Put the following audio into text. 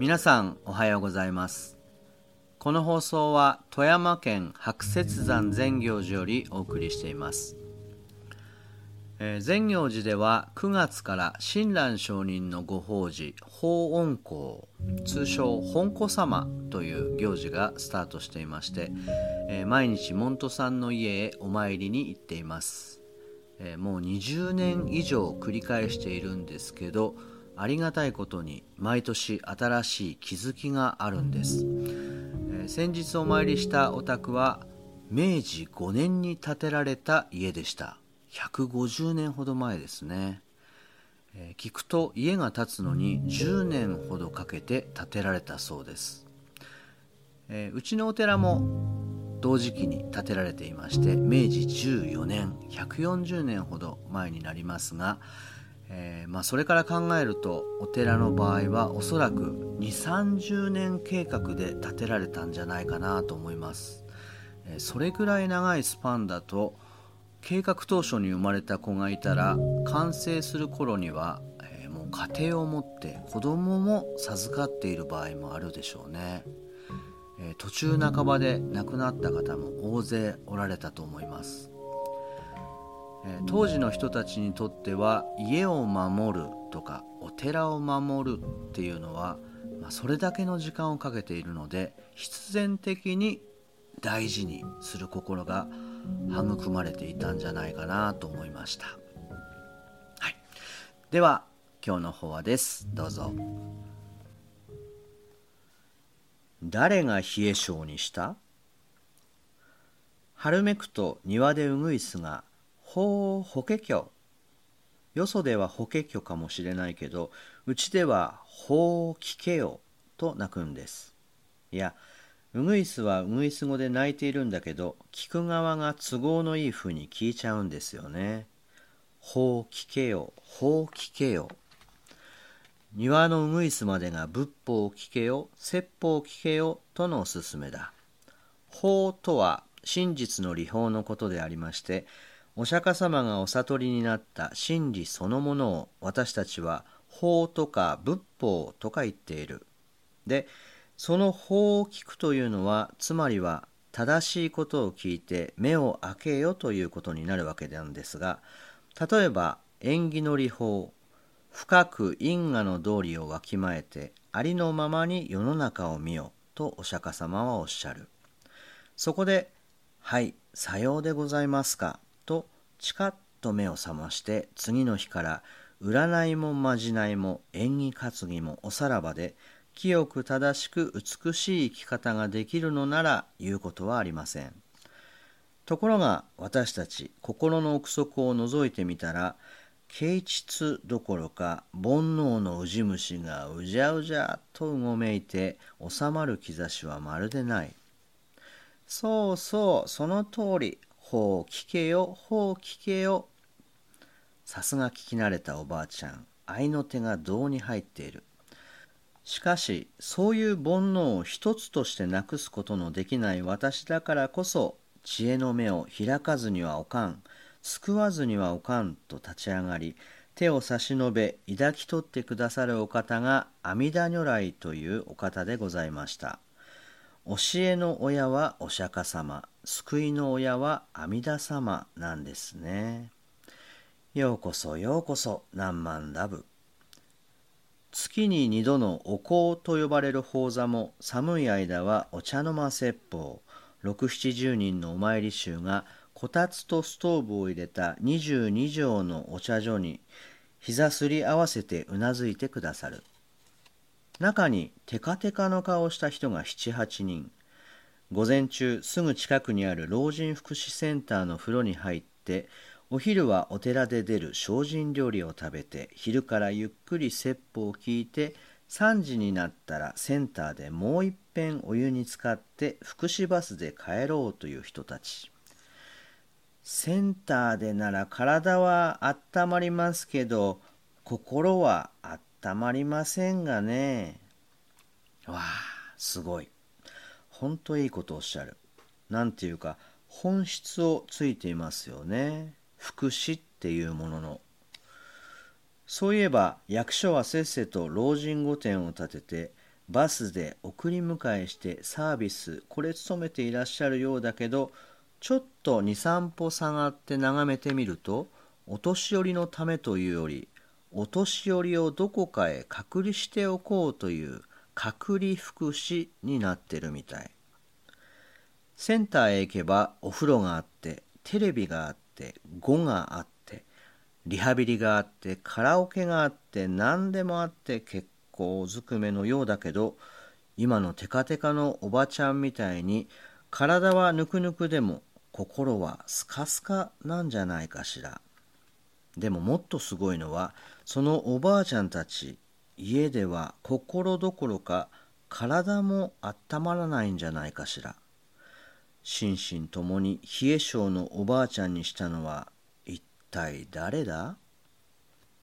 皆さんおはようございます。この放送は富山県白雪山善行寺よりお送りしています。えー、善行寺では9月から親鸞上人のご法事法恩公通称本子様という行事がスタートしていまして、えー、毎日門徒さんの家へお参りに行っています、えー、もう20年以上繰り返しているんですけどありがたいことに毎年新しい気づきがあるんです、え先日お参りしたお宅は明治5年に建てられた家でした。150年ほど前ですね、えー、聞くと家が建つのに10年ほどかけて建てられたそうです、えー、うちのお寺も同時期に建てられていまして明治14年140年ほど前になりますが、えー、まあ、それから考えるとお寺の場合はおそらく2 3 0年計画で建てられたんじゃないかなと思います、えそれぐらい長いスパンだと計画当初に生まれた子がいたら完成する頃には、えー、もう家庭を持って子供も授かっている場合もあるでしょうね、え、途中半ばで亡くなった方も大勢おられたと思います、え、当時の人たちにとっては家を守るとかお寺を守るっていうのは、まあ、それだけの時間をかけているので必然的に大事にする心が育まれていたんじゃないかなと思いました、はい、では今日の法話です。どうぞ。誰が冷え性にした？春めくと庭でうぐいすが「ほう法華経」よそでは法華経かもしれないけどうちでは「ほう聞けよ」と鳴くんですいやウグイスはウグイス語で鳴いているんだけど聞く側が都合のいい風に聞いちゃうんですよね。ほう聞けよ、ほう聞けよ。庭のウグイスまでが仏法を聞けよ、説法を聞けよとのおすすめだ。法とは真実の理法のことでありまして、お釈迦様がお悟りになった真理そのものを私たちは法とか仏法とか言っている。で、その法を聞くというのはつまりは正しいことを聞いて目を開けよということになるわけなんですが例えば縁起の理法深く因果の道理をわきまえてありのままに世の中を見よとお釈迦様はおっしゃるそこで「はいさようでございますか」とチカッと目を覚まして次の日から占いもまじないも縁起担ぎもおさらばで清く正しく美しい生き方ができるのなら言うことはありません。ところが私たち心の奥底を覗いてみたら啓蟄どころか煩悩のウジ虫がうじゃうじゃとうごめいて収まる兆しはまるでない。そうそうその通りほう聞けよほう聞けよ。さすが聞き慣れたおばあちゃん愛の手が胴に入っている。しかしそういう煩悩を一つとしてなくすことのできない私だからこそ知恵の目を開かずにはおかん救わずにはおかんと立ち上がり手を差し伸べ抱き取ってくださるお方が阿弥陀如来というお方でございました教えの親はお釈迦様救いの親は阿弥陀様なんですね。ようこそようこそ何万ラブ。月に2度のお香と呼ばれる法座も寒い間はお茶の間説法。670人のお参り衆がこたつとストーブを入れた22畳のお茶所に膝すり合わせてうなずいてくださる。中にテカテカの顔をした人が78人。午前中すぐ近くにある老人福祉センターの風呂に入ってお昼はお寺で出る精進料理を食べて昼からゆっくり説法を聞いて3時になったらセンターでもういっぺんお湯に浸かって福祉バスで帰ろうという人たち。センターでなら体はあったまりますけど心はあったまりませんがね。わあすごい。ほんといいことおっしゃる。なんていうか本質をついていますよね。福祉っていうものの。そういえば役所はせっせと老人御殿を建ててバスで送り迎えしてサービスこれ勤めていらっしゃるようだけどちょっと23歩下がって眺めてみるとお年寄りのためというよりお年寄りをどこかへ隔離しておこうという隔離福祉になってるみたい。センターへ行けばお風呂があってテレビがあって語があってリハビリがあってカラオケがあって何でもあって結構ずくめのようだけど今のテカテカのおばちゃんみたいに体はぬくぬくでも心はスカスカなんじゃないかしら。でももっとすごいのはそのおばあちゃんたち家では心どころか体もあったまらないんじゃないかしら。心身ともに冷え性のおばあちゃんにしたのは一体誰だ？